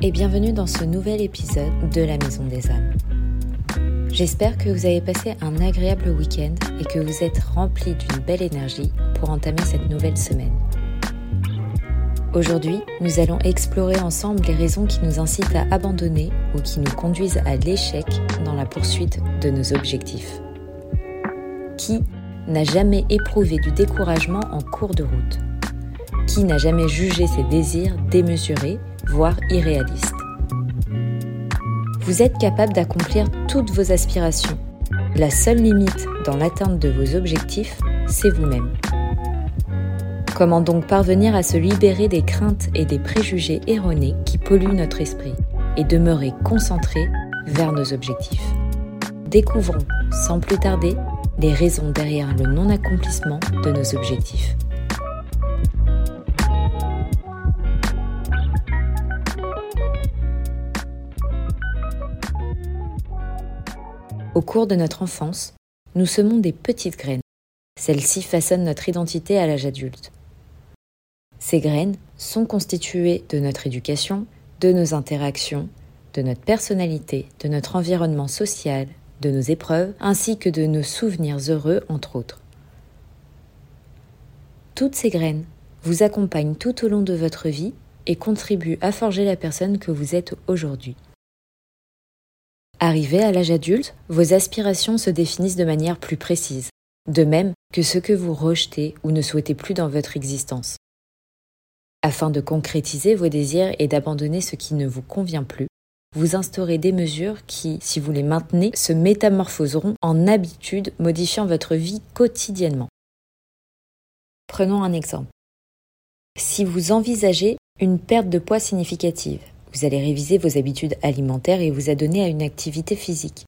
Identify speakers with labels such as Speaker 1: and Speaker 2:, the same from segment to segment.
Speaker 1: et bienvenue dans ce nouvel épisode de la Maison des âmes. J'espère que vous avez passé un agréable week-end et que vous êtes rempli d'une belle énergie pour entamer cette nouvelle semaine. Aujourd'hui, nous allons explorer ensemble les raisons qui nous incitent à abandonner ou qui nous conduisent à l'échec dans la poursuite de nos objectifs. Qui n'a jamais éprouvé du découragement en cours de route? Qui n'a jamais jugé ses désirs démesurés voire irréaliste. Vous êtes capable d'accomplir toutes vos aspirations. La seule limite dans l'atteinte de vos objectifs, c'est vous-même. Comment donc parvenir à se libérer des craintes et des préjugés erronés qui polluent notre esprit et demeurer concentré vers nos objectifs? Découvrons sans plus tarder les raisons derrière le non-accomplissement de nos objectifs. Au cours de notre enfance, nous semons des petites graines. Celles-ci façonnent notre identité à l'âge adulte. Ces graines sont constituées de notre éducation, de nos interactions, de notre personnalité, de notre environnement social, de nos épreuves, ainsi que de nos souvenirs heureux, entre autres. Toutes ces graines vous accompagnent tout au long de votre vie et contribuent à forger la personne que vous êtes aujourd'hui. Arrivé à l'âge adulte, vos aspirations se définissent de manière plus précise, de même que ce que vous rejetez ou ne souhaitez plus dans votre existence. Afin de concrétiser vos désirs et d'abandonner ce qui ne vous convient plus, vous instaurez des mesures qui, si vous les maintenez, se métamorphoseront en habitudes modifiant votre vie quotidiennement. Prenons un exemple. Si vous envisagez une perte de poids significative, vous allez réviser vos habitudes alimentaires et vous adonner à une activité physique.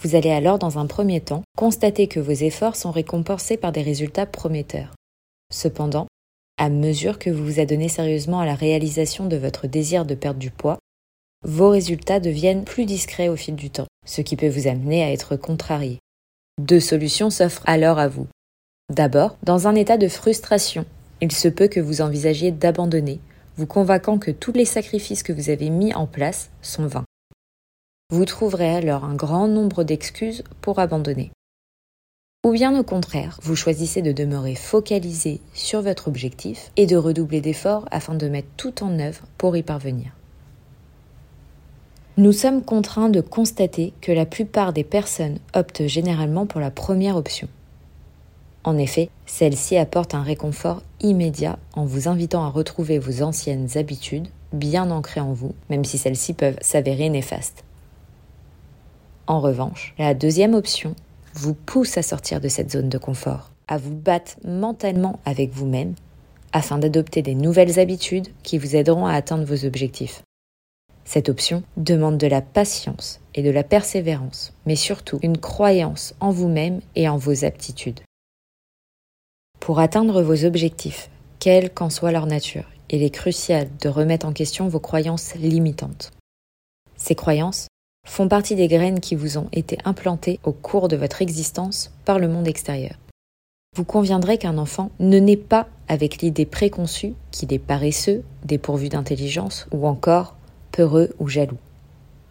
Speaker 1: Vous allez alors, dans un premier temps, constater que vos efforts sont récompensés par des résultats prometteurs. Cependant, à mesure que vous vous adonnez sérieusement à la réalisation de votre désir de perdre du poids, vos résultats deviennent plus discrets au fil du temps, ce qui peut vous amener à être contrarié. Deux solutions s'offrent alors à vous. D'abord, dans un état de frustration, il se peut que vous envisagiez d'abandonner vous convainquant que tous les sacrifices que vous avez mis en place sont vains. Vous trouverez alors un grand nombre d'excuses pour abandonner. Ou bien au contraire, vous choisissez de demeurer focalisé sur votre objectif et de redoubler d'efforts afin de mettre tout en œuvre pour y parvenir. Nous sommes contraints de constater que la plupart des personnes optent généralement pour la première option. En effet, celle-ci apporte un réconfort immédiat en vous invitant à retrouver vos anciennes habitudes bien ancrées en vous, même si celles-ci peuvent s'avérer néfastes. En revanche, la deuxième option vous pousse à sortir de cette zone de confort, à vous battre mentalement avec vous-même afin d'adopter des nouvelles habitudes qui vous aideront à atteindre vos objectifs. Cette option demande de la patience et de la persévérance, mais surtout une croyance en vous-même et en vos aptitudes. Pour atteindre vos objectifs, quelle qu'en soit leur nature, il est crucial de remettre en question vos croyances limitantes. Ces croyances font partie des graines qui vous ont été implantées au cours de votre existence par le monde extérieur. Vous conviendrez qu'un enfant ne naît pas avec l'idée préconçue qu'il est paresseux, dépourvu d'intelligence ou encore peureux ou jaloux.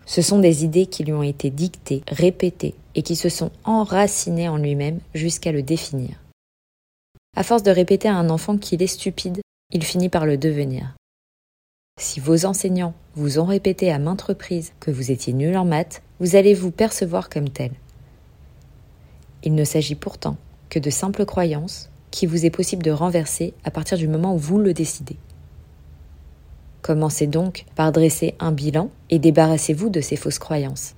Speaker 1: Ce sont des idées qui lui ont été dictées, répétées et qui se sont enracinées en lui-même jusqu'à le définir. À force de répéter à un enfant qu'il est stupide, il finit par le devenir. Si vos enseignants vous ont répété à maintes reprises que vous étiez nul en maths, vous allez vous percevoir comme tel. Il ne s'agit pourtant que de simples croyances qui vous est possible de renverser à partir du moment où vous le décidez. Commencez donc par dresser un bilan et débarrassez-vous de ces fausses croyances.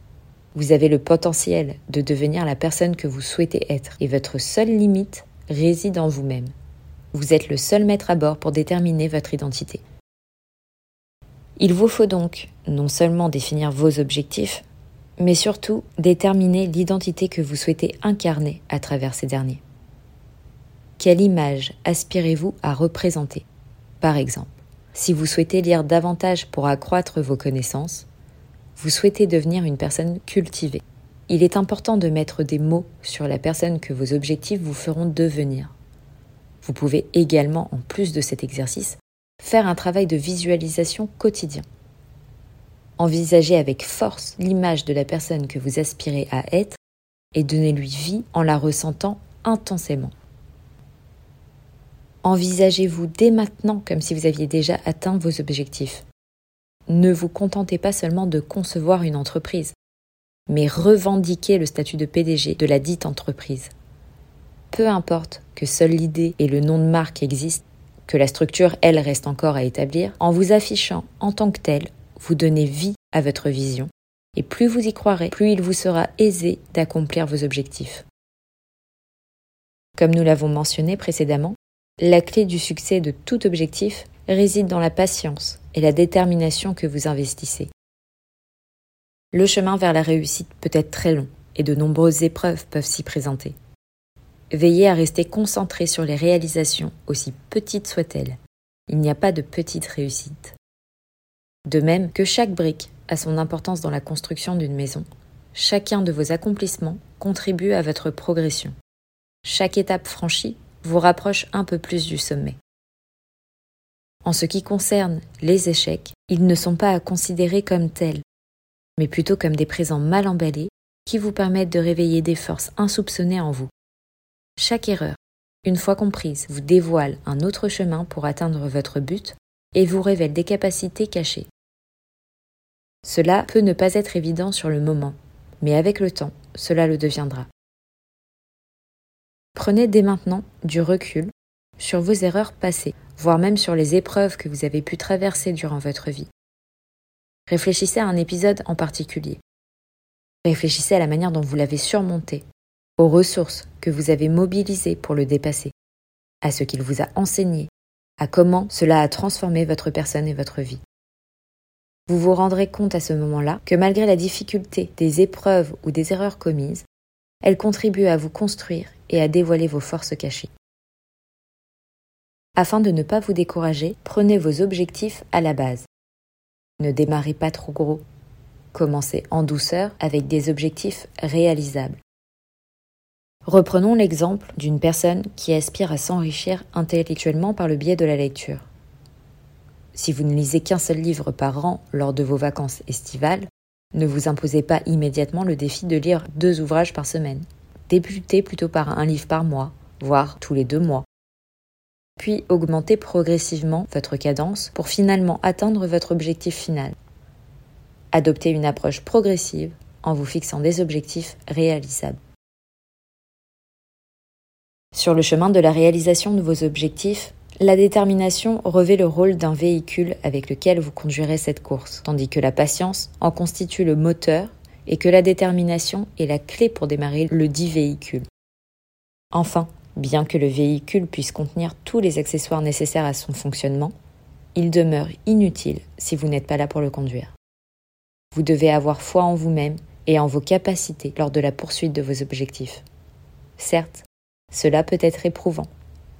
Speaker 1: Vous avez le potentiel de devenir la personne que vous souhaitez être et votre seule limite réside en vous-même. Vous êtes le seul maître à bord pour déterminer votre identité. Il vous faut donc non seulement définir vos objectifs, mais surtout déterminer l'identité que vous souhaitez incarner à travers ces derniers. Quelle image aspirez-vous à représenter? Par exemple, si vous souhaitez lire davantage pour accroître vos connaissances, vous souhaitez devenir une personne cultivée. Il est important de mettre des mots sur la personne que vos objectifs vous feront devenir. Vous pouvez également, en plus de cet exercice, faire un travail de visualisation quotidien. Envisagez avec force l'image de la personne que vous aspirez à être et donnez-lui vie en la ressentant intensément. Envisagez-vous dès maintenant comme si vous aviez déjà atteint vos objectifs. Ne vous contentez pas seulement de concevoir une entreprise, mais revendiquez le statut de PDG de la dite entreprise. Peu importe que seule l'idée et le nom de marque existent, que la structure, elle, reste encore à établir, en vous affichant en tant que telle, vous donnez vie à votre vision. Et plus vous y croirez, plus il vous sera aisé d'accomplir vos objectifs. Comme nous l'avons mentionné précédemment, la clé du succès de tout objectif réside dans la patience et la détermination que vous investissez. Le chemin vers la réussite peut être très long et de nombreuses épreuves peuvent s'y présenter. Veillez à rester concentré sur les réalisations, aussi petites soient-elles. Il n'y a pas de petite réussite. De même que chaque brique a son importance dans la construction d'une maison, chacun de vos accomplissements contribue à votre progression. Chaque étape franchie vous rapproche un peu plus du sommet. En ce qui concerne les échecs, ils ne sont pas à considérer comme tels, mais plutôt comme des présents mal emballés qui vous permettent de réveiller des forces insoupçonnées en vous. Chaque erreur, une fois comprise, vous dévoile un autre chemin pour atteindre votre but et vous révèle des capacités cachées. Cela peut ne pas être évident sur le moment, mais avec le temps, cela le deviendra. Prenez dès maintenant du recul sur vos erreurs passées, voire même sur les épreuves que vous avez pu traverser durant votre vie. Réfléchissez à un épisode en particulier. Réfléchissez à la manière dont vous l'avez surmonté, aux ressources que vous avez mobilisées pour le dépasser, à ce qu'il vous a enseigné, à comment cela a transformé votre personne et votre vie. Vous vous rendrez compte à ce moment-là que malgré la difficulté des épreuves ou des erreurs commises, elles contribuent à vous construire et à dévoiler vos forces cachées. Afin de ne pas vous décourager, prenez vos objectifs à la base. Ne démarrez pas trop gros. Commencez en douceur avec des objectifs réalisables. Reprenons l'exemple d'une personne qui aspire à s'enrichir intellectuellement par le biais de la lecture. Si vous ne lisez qu'un seul livre par an lors de vos vacances estivales, ne vous imposez pas immédiatement le défi de lire deux ouvrages par semaine. Débutez plutôt par un livre par mois, voire tous les deux mois. Puis augmentez progressivement votre cadence pour finalement atteindre votre objectif final. Adoptez une approche progressive en vous fixant des objectifs réalisables. Sur le chemin de la réalisation de vos objectifs, la détermination revêt le rôle d'un véhicule avec lequel vous conduirez cette course, tandis que la patience en constitue le moteur et que la détermination est la clé pour démarrer le dit véhicule. Enfin, bien que le véhicule puisse contenir tous les accessoires nécessaires à son fonctionnement, il demeure inutile si vous n'êtes pas là pour le conduire. Vous devez avoir foi en vous-même et en vos capacités lors de la poursuite de vos objectifs. Certes, cela peut être éprouvant,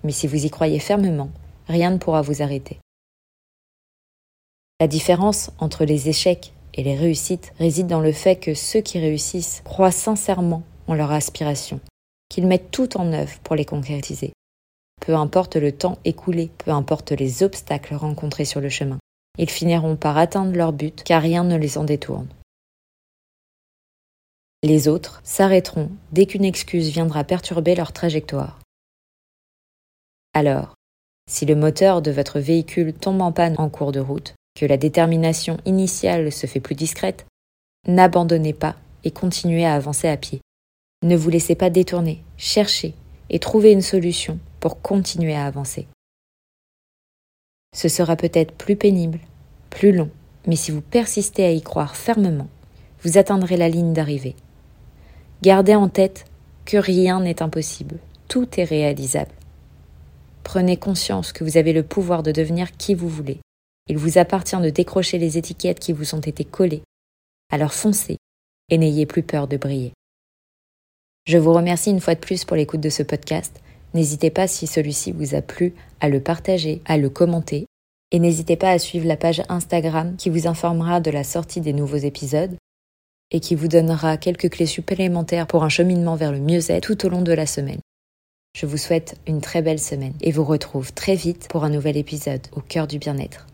Speaker 1: mais si vous y croyez fermement, rien ne pourra vous arrêter. La différence entre les échecs et les réussites réside dans le fait que ceux qui réussissent croient sincèrement en leur aspiration, qu'ils mettent tout en œuvre pour les concrétiser. Peu importe le temps écoulé, peu importe les obstacles rencontrés sur le chemin, ils finiront par atteindre leur but car rien ne les en détourne. Les autres s'arrêteront dès qu'une excuse viendra perturber leur trajectoire. Alors, si le moteur de votre véhicule tombe en panne en cours de route, que la détermination initiale se fait plus discrète, n'abandonnez pas et continuez à avancer à pied. Ne vous laissez pas détourner, cherchez et trouvez une solution pour continuer à avancer. Ce sera peut-être plus pénible, plus long, mais si vous persistez à y croire fermement, vous atteindrez la ligne d'arrivée. Gardez en tête que rien n'est impossible, tout est réalisable. Prenez conscience que vous avez le pouvoir de devenir qui vous voulez. Il vous appartient de décrocher les étiquettes qui vous ont été collées. Alors foncez et n'ayez plus peur de briller. Je vous remercie une fois de plus pour l'écoute de ce podcast. N'hésitez pas si celui-ci vous a plu à le partager, à le commenter et n'hésitez pas à suivre la page Instagram qui vous informera de la sortie des nouveaux épisodes et qui vous donnera quelques clés supplémentaires pour un cheminement vers le mieux-être tout au long de la semaine. Je vous souhaite une très belle semaine et vous retrouve très vite pour un nouvel épisode au cœur du bien-être.